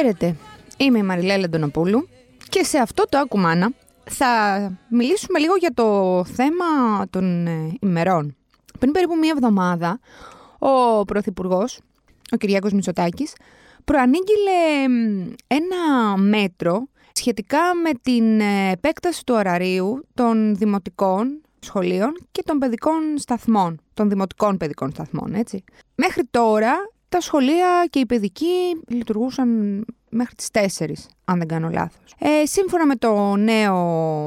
Χαίρετε, είμαι η Μαριλέλα Ντονοπούλου και σε αυτό το Ακουμάνα θα μιλήσουμε λίγο για το θέμα των ε, ημερών. Πριν περίπου μία εβδομάδα, ο Πρωθυπουργός, ο Κυριάκος Μητσοτάκης, προανήγγειλε ένα μέτρο σχετικά με την ε, επέκταση του ωραρίου των δημοτικών σχολείων και των παιδικών σταθμών, των δημοτικών παιδικών σταθμών, έτσι. Μέχρι τώρα τα σχολεία και οι παιδικοί λειτουργούσαν μέχρι τις 4, αν δεν κάνω λάθος. Ε, σύμφωνα με το νέο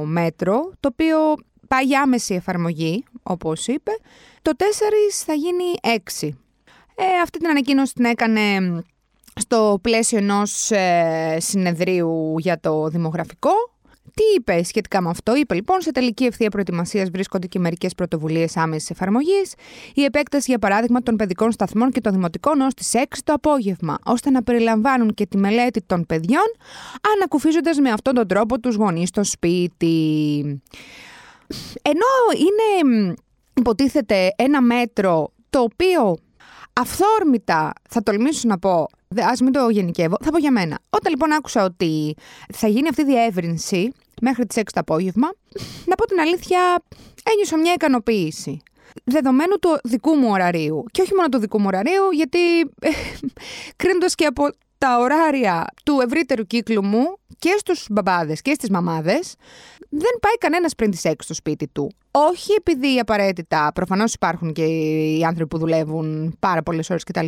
μέτρο, το οποίο πάει για άμεση εφαρμογή, όπως είπε, το 4 θα γίνει 6. Ε, αυτή την ανακοίνωση την έκανε στο πλαίσιο ενός ε, συνεδρίου για το δημογραφικό τι είπε σχετικά με αυτό, είπε λοιπόν σε τελική ευθεία προετοιμασίας βρίσκονται και μερικές πρωτοβουλίες άμεσης εφαρμογής. Η επέκταση, για παράδειγμα, των παιδικών σταθμών και των δημοτικών ω τις 6 το απόγευμα, ώστε να περιλαμβάνουν και τη μελέτη των παιδιών, ανακουφίζοντας με αυτόν τον τρόπο τους γονείς στο σπίτι. Ενώ είναι, υποτίθεται, ένα μέτρο το οποίο αυθόρμητα, θα τολμήσω να πω, Α μην το γενικεύω, θα πω για μένα. Όταν λοιπόν άκουσα ότι θα γίνει αυτή η διεύρυνση μέχρι τις 6 το απόγευμα, να πω την αλήθεια, ένιωσα μια ικανοποίηση. Δεδομένου του δικού μου ωραρίου. Και όχι μόνο του δικού μου ωραρίου, γιατί ε, κρίνοντας και από τα ωράρια του ευρύτερου κύκλου μου και στους μπαμπάδες και στις μαμάδες, δεν πάει κανένας πριν τις 6 στο σπίτι του. Όχι επειδή απαραίτητα, προφανώς υπάρχουν και οι άνθρωποι που δουλεύουν πάρα πολλές ώρες κτλ.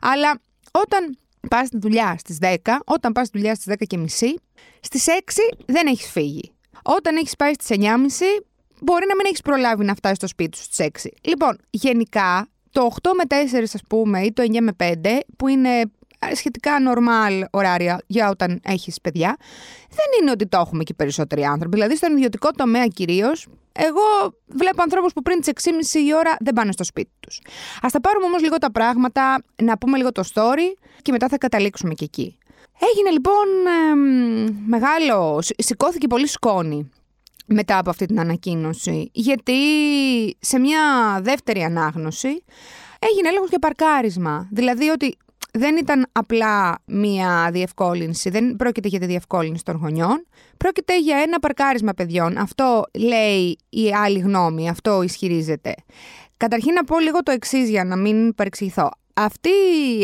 Αλλά όταν πας στη δουλειά στις 10, όταν πας στη δουλειά στις 10 και μισή, στις 6 δεν έχεις φύγει. Όταν έχεις πάει στις 9.30, μπορεί να μην έχεις προλάβει να φτάσεις στο σπίτι σου στις 6. Λοιπόν, γενικά, το 8 με 4 ας πούμε ή το 9 με 5, που είναι σχετικά normal ωράρια για όταν έχεις παιδιά, δεν είναι ότι το έχουμε και περισσότεροι άνθρωποι. Δηλαδή στον ιδιωτικό τομέα κυρίως, εγώ βλέπω ανθρώπους που πριν τις 6.30 η ώρα δεν πάνε στο σπίτι τους. Α τα πάρουμε όμως λίγο τα πράγματα, να πούμε λίγο το story και μετά θα καταλήξουμε και εκεί. Έγινε λοιπόν μεγάλο, σηκώθηκε πολύ σκόνη μετά από αυτή την ανακοίνωση, γιατί σε μια δεύτερη ανάγνωση έγινε έλεγχος για παρκάρισμα. Δηλαδή ότι δεν ήταν απλά μία διευκόλυνση, δεν πρόκειται για τη διευκόλυνση των γονιών, πρόκειται για ένα παρκάρισμα παιδιών. Αυτό λέει η άλλη γνώμη, αυτό ισχυρίζεται. Καταρχήν να πω λίγο το εξής για να μην παρεξηγηθώ. Αυτή,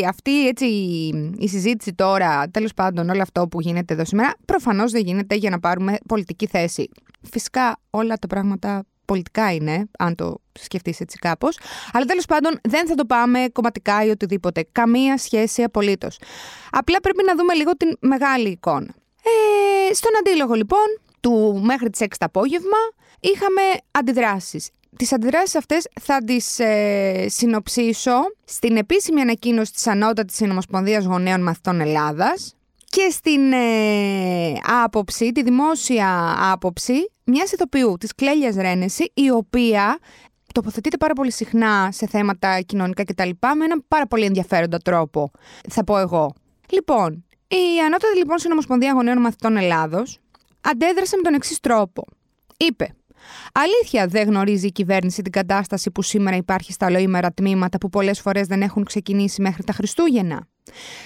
αυτή έτσι, η συζήτηση τώρα, τέλος πάντων όλο αυτό που γίνεται εδώ σήμερα, προφανώς δεν γίνεται για να πάρουμε πολιτική θέση. Φυσικά όλα τα πράγματα πολιτικά είναι, αν το σκεφτείς έτσι κάπως. Αλλά τέλος πάντων δεν θα το πάμε κομματικά ή οτιδήποτε. Καμία σχέση απολύτως. Απλά πρέπει να δούμε λίγο την μεγάλη εικόνα. Ε, στον αντίλογο λοιπόν του μέχρι τις 6 το απόγευμα είχαμε αντιδράσεις. Τις αντιδράσεις αυτές θα τις ε, συνοψίσω στην επίσημη ανακοίνωση της Ανώτατης Συνομοσπονδίας Γονέων Μαθητών Ελλάδας και στην ε, άποψη, τη δημόσια άποψη μιας ηθοποιού της Κλέλιας Ρένεση, η οποία τοποθετείται πάρα πολύ συχνά σε θέματα κοινωνικά κτλ. με έναν πάρα πολύ ενδιαφέροντα τρόπο, θα πω εγώ. Λοιπόν, η Ανώτατη λοιπόν Συνομοσπονδία Γονέων Μαθητών Ελλάδος αντέδρασε με τον εξής τρόπο. Είπε, Αλήθεια δεν γνωρίζει η κυβέρνηση την κατάσταση που σήμερα υπάρχει στα ολοήμερα τμήματα που πολλές φορές δεν έχουν ξεκινήσει μέχρι τα Χριστούγεννα.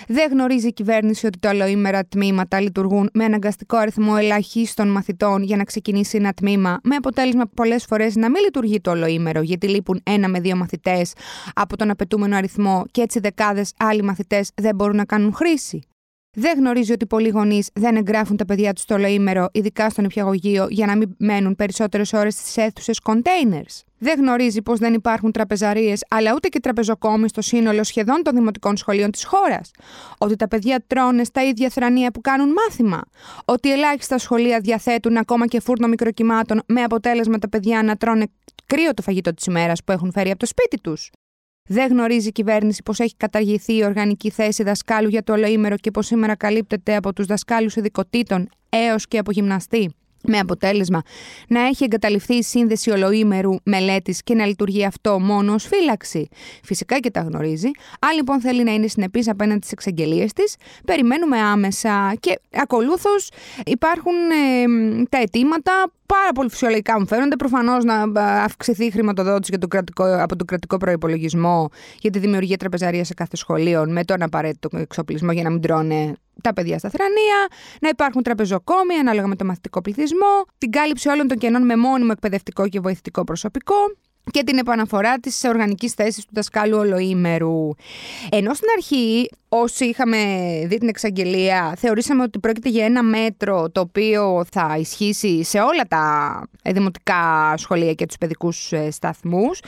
Δεν γνωρίζει η κυβέρνηση ότι τα ολοήμερα τμήματα λειτουργούν με αναγκαστικό αριθμό ελαχίστων μαθητών για να ξεκινήσει ένα τμήμα, με αποτέλεσμα πολλές φορές να μην λειτουργεί το ολοήμερο γιατί λείπουν ένα με δύο μαθητές από τον απαιτούμενο αριθμό και έτσι δεκάδες άλλοι μαθητές δεν μπορούν να κάνουν χρήση. Δεν γνωρίζει ότι πολλοί γονείς δεν εγγράφουν τα παιδιά τους στο ολοήμερο, ειδικά στον υπηαγωγείο, για να μην μένουν περισσότερες ώρες στις αίθουσες containers. Δεν γνωρίζει πως δεν υπάρχουν τραπεζαρίες, αλλά ούτε και τραπεζοκόμοι στο σύνολο σχεδόν των δημοτικών σχολείων της χώρας. Ότι τα παιδιά τρώνε στα ίδια θρανία που κάνουν μάθημα. Ότι ελάχιστα σχολεία διαθέτουν ακόμα και φούρνο μικροκυμάτων, με αποτέλεσμα τα παιδιά να τρώνε κρύο το φαγητό της ημέρας που έχουν φέρει από το σπίτι τους. Δεν γνωρίζει η κυβέρνηση πως έχει καταργηθεί η οργανική θέση δασκάλου για το ολοήμερο και πως σήμερα καλύπτεται από τους δασκάλους ειδικοτήτων έως και από γυμναστή. Με αποτέλεσμα να έχει εγκαταλειφθεί η σύνδεση ολοήμερου μελέτης και να λειτουργεί αυτό μόνο ως φύλαξη. Φυσικά και τα γνωρίζει. Αν λοιπόν θέλει να είναι συνεπής απέναντι στις εξαγγελίες της, περιμένουμε άμεσα. Και ακολούθως υπάρχουν ε, τα αιτήματα πάρα πολύ φυσιολογικά μου φαίνονται. Προφανώς να αυξηθεί η χρηματοδότηση για το κρατικό, από τον κρατικό προπολογισμό για τη δημιουργία τραπεζαρία σε κάθε σχολείο με τον απαραίτητο εξοπλισμό για να μην τρώνε τα παιδιά στα θρανία, να υπάρχουν τραπεζοκόμοι ανάλογα με το μαθητικό πληθυσμό, την κάλυψη όλων των κενών με μόνιμο εκπαιδευτικό και βοηθητικό προσωπικό, και την επαναφορά της οργανικής θέσης του δασκάλου ολοήμερου. Ενώ στην αρχή όσοι είχαμε δει την εξαγγελία θεωρήσαμε ότι πρόκειται για ένα μέτρο το οποίο θα ισχύσει σε όλα τα δημοτικά σχολεία και τους παιδικούς ε, σταθμούς.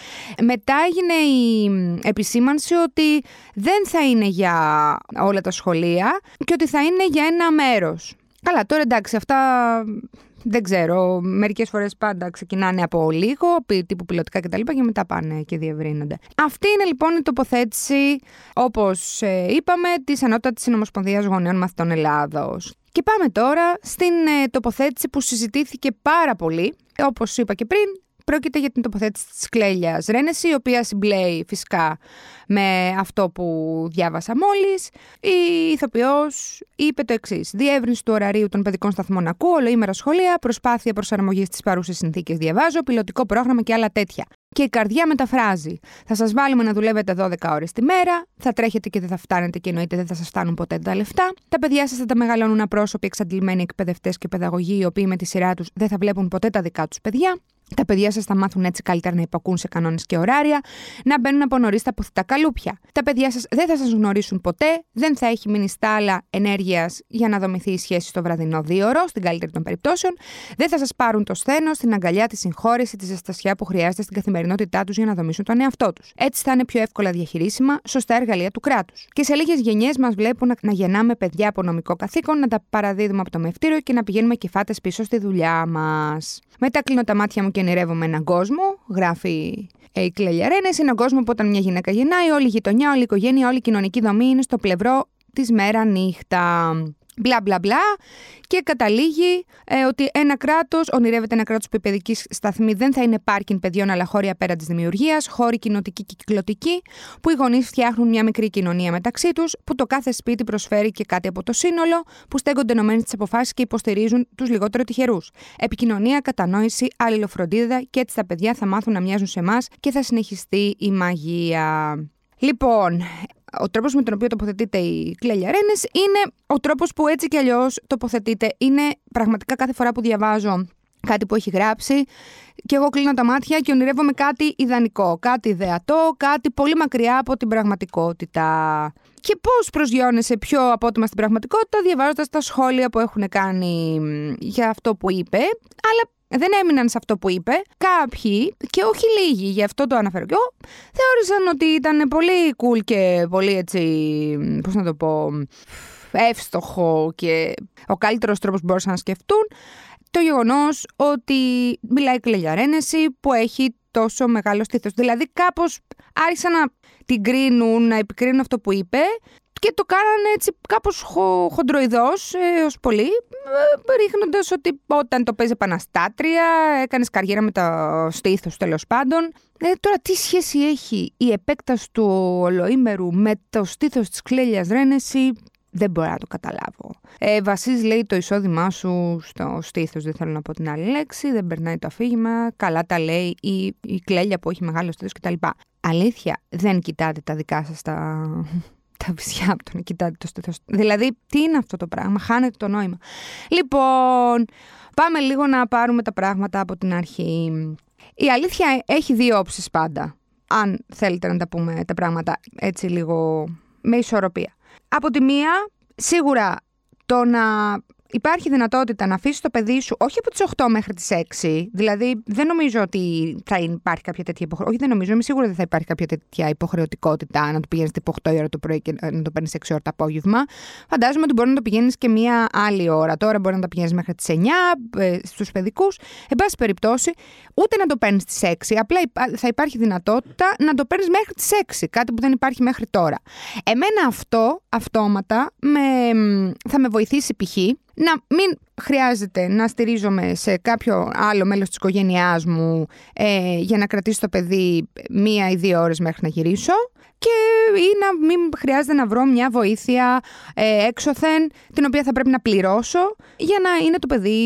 Μετά έγινε η επισήμανση ότι δεν θα είναι για όλα τα σχολεία και ότι θα είναι για ένα μέρος. Καλά, τώρα εντάξει, αυτά δεν ξέρω. Μερικές φορές πάντα ξεκινάνε από λίγο, τύπου πιλωτικά κτλ. Και, και μετά πάνε και διευρύνονται. Αυτή είναι λοιπόν η τοποθέτηση, όπως ε, είπαμε, της Ανώτατης Συνομοσπονδίας Γονέων Μαθητών Ελλάδος. Και πάμε τώρα στην ε, τοποθέτηση που συζητήθηκε πάρα πολύ. Όπως είπα και πριν, Πρόκειται για την τοποθέτηση της Κλέλιας Ρένεση, η οποία συμπλέει φυσικά με αυτό που διάβασα μόλις. Η ηθοποιός είπε το εξής: Διεύρυνση του ωραρίου των παιδικών σταθμών ακούω, ολοήμερα σχολεία, προσπάθεια προσαρμογής στις παρούσες συνθήκες διαβάζω, πιλωτικό πρόγραμμα και άλλα τέτοια. Και η καρδιά μεταφράζει. Θα σας βάλουμε να δουλεύετε 12 ώρες τη μέρα, θα τρέχετε και δεν θα φτάνετε και εννοείται δεν θα σας φτάνουν ποτέ τα λεφτά. Τα παιδιά σας θα τα μεγαλώνουν απρόσωποι, εξαντλημένοι εκπαιδευτές και παιδαγωγοί, οι οποίοι με τη σειρά τους δεν θα βλέπουν ποτέ τα δικά τους παιδιά. Τα παιδιά σας θα μάθουν έτσι καλύτερα να υπακούν σε κανόνες και ωράρια, να μπαίνουν από νωρίς τα ποθητά καλούπια. Τα παιδιά σας δεν θα σας γνωρίσουν ποτέ, δεν θα έχει μείνει στάλα ενέργειας για να δομηθεί η σχέση στο βραδινό δίωρο, στην καλύτερη των περιπτώσεων. Δεν θα σας πάρουν το σθένος, την αγκαλιά, τη συγχώρεση, τη ζεστασιά που χρειάζεται στην καθημερινότητά τους για να δομήσουν τον εαυτό τους. Έτσι θα είναι πιο εύκολα διαχειρίσιμα σωστά εργαλεία του κράτους. Και σε λίγες γενιές μας βλέπουν να γεννάμε παιδιά από νομικό καθήκον, να τα παραδίδουμε από το μευτήριο και να πηγαίνουμε κεφάτες πίσω στη δουλειά μας. Μετά κλείνω τα μάτια μου και ονειρεύομαι έναν κόσμο, γράφει η Κλέλια Ρένες. Είναι έναν κόσμος που όταν μια γυναίκα γεννάει, όλη η γειτονιά, όλη η οικογένεια, όλη η κοινωνική δομή είναι στο πλευρό της μέρα νύχτα μπλα μπλα μπλα και καταλήγει ε, ότι ένα κράτος, ονειρεύεται ένα κράτος που η παιδική σταθμή δεν θα είναι πάρκινγκ παιδιών αλλά χώρια πέρα της δημιουργίας, χώροι κοινοτικοί και κυκλωτικοί, που οι γονείς φτιάχνουν μια μικρή κοινωνία μεταξύ τους, που το κάθε σπίτι προσφέρει και κάτι από το σύνολο, που στέκονται ενωμένοι στις αποφάσεις και υποστηρίζουν τους λιγότερο τυχερούς. Επικοινωνία, κατανόηση, αλληλοφροντίδα και έτσι τα παιδιά θα μάθουν να μοιάζουν σε εμάς και θα συνεχιστεί η μαγεία. Λοιπόν, ο τρόπος με τον οποίο τοποθετείται η Κλέλια Ρένε είναι ο τρόπος που έτσι κι αλλιώς τοποθετείται. Είναι πραγματικά κάθε φορά που διαβάζω κάτι που έχει γράψει και εγώ κλείνω τα μάτια και ονειρεύομαι κάτι ιδανικό, κάτι ιδεατό, κάτι πολύ μακριά από την πραγματικότητα. Και πώς προσγειώνεσαι πιο απότομα στην πραγματικότητα διαβάζοντας τα σχόλια που έχουν κάνει για αυτό που είπε, αλλά δεν έμειναν σε αυτό που είπε. Κάποιοι, και όχι λίγοι, γι' αυτό το αναφέρω και εγώ, θεώρησαν ότι ήταν πολύ cool και πολύ έτσι, πώς να το πω, εύστοχο και ο καλύτερος τρόπος που μπορούσαν να σκεφτούν το γεγονός ότι μιλάει κλεγιαρένεση που έχει τόσο μεγάλο στήθος. Δηλαδή κάπως άρχισαν να την κρίνουν, να επικρίνουν αυτό που είπε και το κάνανε έτσι κάπως χο, χοντροειδώς ε, ως πολύ, ε, ρίχνοντας ότι όταν το παίζει επαναστάτρια, έκανες καριέρα με το στήθος τέλος πάντων. Ε, τώρα τι σχέση έχει η επέκταση του ολοήμερου με το στήθος της κλέλιας Ρένεση, δεν μπορώ να το καταλάβω. Ε, βασίζει, λέει, το εισόδημά σου στο στήθος. Δεν θέλω να πω την άλλη λέξη. Δεν περνάει το αφήγημα. Καλά τα λέει η, η κλέλια που έχει μεγάλο στήθος κτλ. Αλήθεια, δεν κοιτάτε τα δικά σας τα, τα βυσιά από το να κοιτάτε το στήθος. Δηλαδή, τι είναι αυτό το πράγμα. Χάνετε το νόημα. Λοιπόν, πάμε λίγο να πάρουμε τα πράγματα από την αρχή. Η αλήθεια έχει δύο όψεις πάντα. Αν θέλετε να τα πούμε τα πράγματα έτσι λίγο με ισορροπία. Από τη μία, σίγουρα το να υπάρχει δυνατότητα να αφήσεις το παιδί σου όχι από τις 8 μέχρι τις 6. Δηλαδή, δεν νομίζω ότι θα υπάρχει κάποια τέτοια υποχρεωτικότητα. Όχι, δεν νομίζω. Είμαι σίγουρη ότι δεν θα υπάρχει κάποια τέτοια υποχρεωτικότητα να το πηγαίνεις τύπου 8 ώρα το πρωί και να το παίρνεις 6 ώρα το απόγευμα. Φαντάζομαι ότι μπορεί να το πηγαίνεις και μία άλλη ώρα. Τώρα μπορεί να το πηγαίνεις μέχρι τις 9 ε, στους παιδικούς. Εν πάση περιπτώσει, ούτε να το παίρνεις στι 6. Απλά θα υπάρχει δυνατότητα να το παίρνεις μέχρι τις 6. Κάτι που δεν υπάρχει μέχρι τώρα. Εμένα αυτό αυτόματα με, θα με βοηθήσει π.χ να μην χρειάζεται να στηρίζομαι σε κάποιο άλλο μέλος της οικογένειάς μου ε, για να κρατήσω το παιδί μία ή δύο ώρες μέχρι να γυρίσω και ή να μην χρειάζεται να βρω μια βοήθεια ε, έξωθεν την οποία θα πρέπει να πληρώσω για να είναι το παιδί,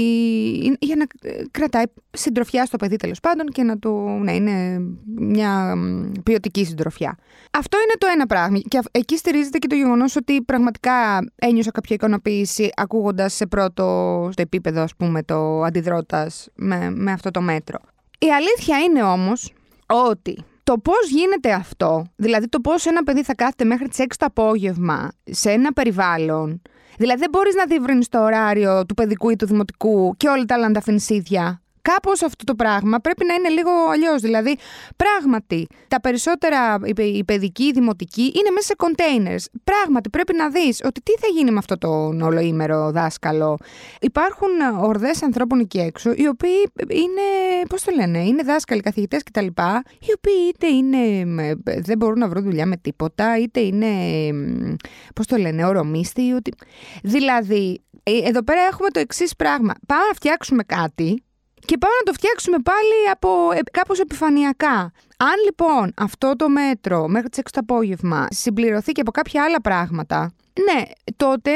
για να ε, κρατάει συντροφιά στο παιδί τέλος πάντων και να, το, να είναι μια ποιοτική συντροφιά. Αυτό είναι το ένα πράγμα. Και εκεί στηρίζεται και το γεγονός ότι πραγματικά ένιωσα κάποια ικανοποίηση ακούγοντας σε πρώτο στο επίπεδο, ας πούμε, το αντιδρότα με, με αυτό το μέτρο. Η αλήθεια είναι όμως ότι το πώς γίνεται αυτό, δηλαδή το πώς ένα παιδί θα κάθεται μέχρι τις 6 το απόγευμα σε ένα περιβάλλον. Δηλαδή δεν μπορείς να διευρύνεις το ωράριο του παιδικού ή του δημοτικού και όλα τα άλλα να τα αφήνεις ίδια κάπως αυτό το πράγμα πρέπει να είναι λίγο αλλιώς. Δηλαδή, πράγματι, τα περισσότερα, οι παιδικοί, οι δημοτικοί, είναι μέσα σε containers. Πράγματι, πρέπει να δεις ότι τι θα γίνει με αυτό το ολοήμερο δάσκαλο. Υπάρχουν ορδές ανθρώπων εκεί έξω, οι οποίοι είναι, πώς το λένε, είναι δάσκαλοι, καθηγητές κτλ. Οι οποίοι είτε είναι, δεν μπορούν να βρουν δουλειά με τίποτα, είτε είναι, πώς το λένε, ορομίστοι. Ότι... Δηλαδή, ε, εδώ πέρα έχουμε το εξής πράγμα. Πάμε να φτιάξουμε κάτι και πάμε να το φτιάξουμε πάλι από ε, κάπως επιφανειακά. Αν λοιπόν αυτό το μέτρο μέχρι τις 6 το απόγευμα συμπληρωθεί και από κάποια άλλα πράγματα, ναι, τότε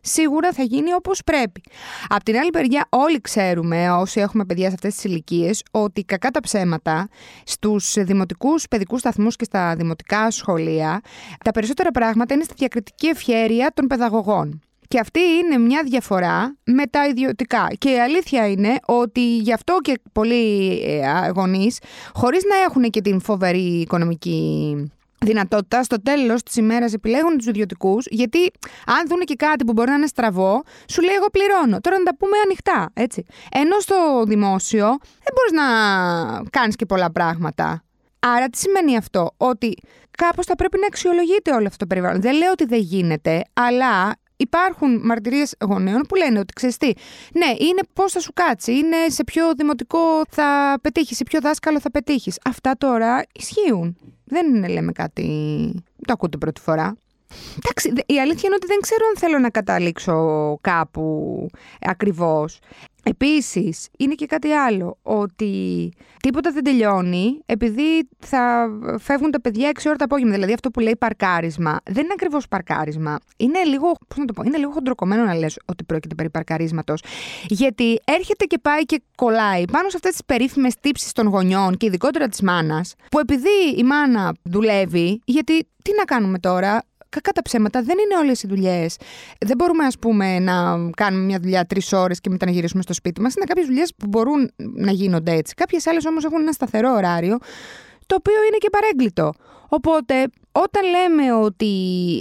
σίγουρα θα γίνει όπως πρέπει. Απ' την άλλη μεριά όλοι ξέρουμε, όσοι έχουμε παιδιά σε αυτές τις ηλικίες, ότι κακά τα ψέματα στους δημοτικούς παιδικούς σταθμούς και στα δημοτικά σχολεία, τα περισσότερα πράγματα είναι στη διακριτική ευχέρεια των παιδαγωγών. Και αυτή είναι μια διαφορά με τα ιδιωτικά. Και η αλήθεια είναι ότι γι' αυτό και πολλοί ε, γονεί, χωρίς να έχουν και την φοβερή οικονομική δυνατότητα, στο τέλος της ημέρας επιλέγουν τους ιδιωτικούς, γιατί αν δουν και κάτι που μπορεί να είναι στραβό, σου λέει: Εγώ πληρώνω. Τώρα να τα πούμε ανοιχτά, έτσι. Ενώ στο δημόσιο δεν μπορείς να κάνεις και πολλά πράγματα. Άρα τι σημαίνει αυτό, ότι κάπως θα πρέπει να αξιολογείται όλο αυτό το περιβάλλον. Δεν λέω ότι δεν γίνεται, αλλά υπάρχουν μαρτυρίες γονέων που λένε ότι ξέρεις τι, ναι, είναι πώς θα σου κάτσει, είναι σε ποιο δημοτικό θα πετύχεις, σε ποιο δάσκαλο θα πετύχεις. Αυτά τώρα ισχύουν. Δεν είναι, λέμε κάτι. Το ακούτε πρώτη φορά. Εντάξει, η αλήθεια είναι ότι δεν ξέρω αν θέλω να καταλήξω κάπου ακριβώς. Επίσης, είναι και κάτι άλλο, ότι τίποτα δεν τελειώνει επειδή θα φεύγουν τα παιδιά 6 ώρα το απόγευμα. Δηλαδή αυτό που λέει παρκάρισμα δεν είναι ακριβώς παρκάρισμα. Είναι λίγο, πώς να το πω, είναι λίγο χοντροκομμένο να λες ότι πρόκειται περί παρκαρίσματος. Γιατί έρχεται και πάει και κολλάει πάνω σε αυτές τις περίφημες τύψεις των γονιών και ειδικότερα της μάνας, που επειδή η μάνα δουλεύει, γιατί τι να κάνουμε τώρα, κακά τα ψέματα, δεν είναι όλες οι δουλειές. Δεν μπορούμε, ας πούμε, να κάνουμε μια δουλειά τρεις ώρες και μετά να γυρίσουμε στο σπίτι μας. Είναι κάποιες δουλειές που μπορούν να γίνονται έτσι. Κάποιες άλλες όμως έχουν ένα σταθερό ωράριο, το οποίο είναι και παρέγκλητο. Οπότε, όταν λέμε ότι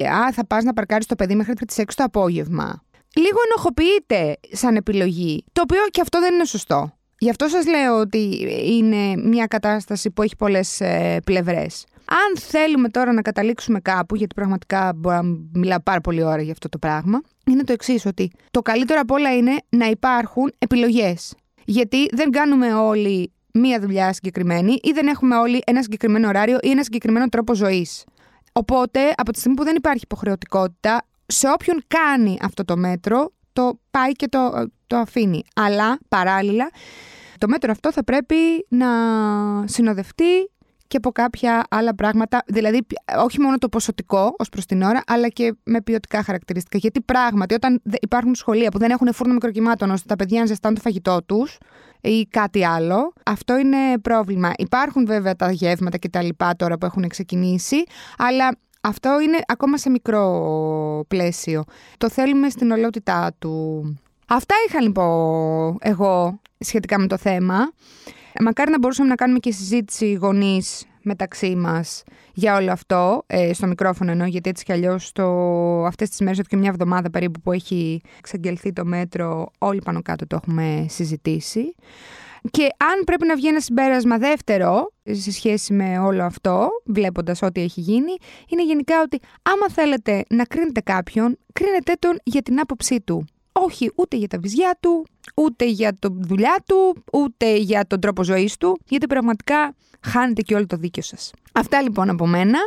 α, θα πας να παρκάρεις το παιδί μέχρι τις 6 το απόγευμα, λίγο ενοχοποιείται σαν επιλογή. Το οποίο και αυτό δεν είναι σωστό. Γι' αυτό σας λέω ότι είναι μια κατάσταση που έχει πολλές ε, πλευρές. Αν θέλουμε τώρα να καταλήξουμε κάπου, γιατί πραγματικά μπορώ να μιλάω πάρα πολύ ώρα για αυτό το πράγμα, είναι το εξής ότι το καλύτερο απ' όλα είναι να υπάρχουν επιλογές. Γιατί δεν κάνουμε όλοι μία δουλειά συγκεκριμένη ή δεν έχουμε όλοι ένα συγκεκριμένο ωράριο ή ένα συγκεκριμένο τρόπο ζωής. Οπότε, από τη στιγμή που δεν υπάρχει υποχρεωτικότητα, σε όποιον κάνει αυτό το μέτρο, το πάει και το, το αφήνει. Αλλά παράλληλα, το μέτρο αυτό θα πρέπει να συνοδευτεί και από κάποια άλλα πράγματα. Δηλαδή, όχι μόνο το ποσοτικό ως προς την ώρα, αλλά και με ποιοτικά χαρακτηριστικά. Γιατί πράγματι, όταν υπάρχουν σχολεία που δεν έχουν φούρνο μικροκυμάτων ώστε τα παιδιά να ζεστάνουν το φαγητό τους ή κάτι άλλο, αυτό είναι πρόβλημα. Υπάρχουν βέβαια τα γεύματα και τα λοιπά τώρα που έχουν ξεκινήσει, αλλά αυτό είναι ακόμα σε μικρό πλαίσιο. Το θέλουμε στην ολότητά του. Αυτά είχα λοιπόν εγώ σχετικά με το θέμα. Μακάρι να μπορούσαμε να κάνουμε και συζήτηση γονείς μεταξύ μας για όλο αυτό, ε, στο μικρόφωνο εννοώ, γιατί έτσι κι αλλιώς αυτές τις μέρες, και μια εβδομάδα περίπου που έχει εξαγγελθεί το μέτρο, όλοι πάνω κάτω το έχουμε συζητήσει. Και αν πρέπει να βγει ένα συμπέρασμα δεύτερο σε σχέση με όλο αυτό, βλέποντας ό,τι έχει γίνει, είναι γενικά ότι άμα θέλετε να κρίνετε κάποιον, κρίνετε τον για την άποψή του όχι ούτε για τα βυζιά του, ούτε για τη δουλειά του, ούτε για τον τρόπο ζωής του, γιατί πραγματικά χάνετε και όλο το δίκιο σας. Αυτά λοιπόν από μένα.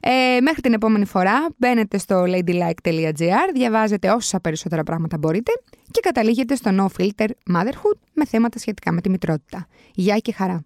Ε, μέχρι την επόμενη φορά μπαίνετε στο ladylike.gr, διαβάζετε όσα περισσότερα πράγματα μπορείτε και καταλήγετε στο No Filter Motherhood με θέματα σχετικά με τη μητρότητα. Γεια και χαρά!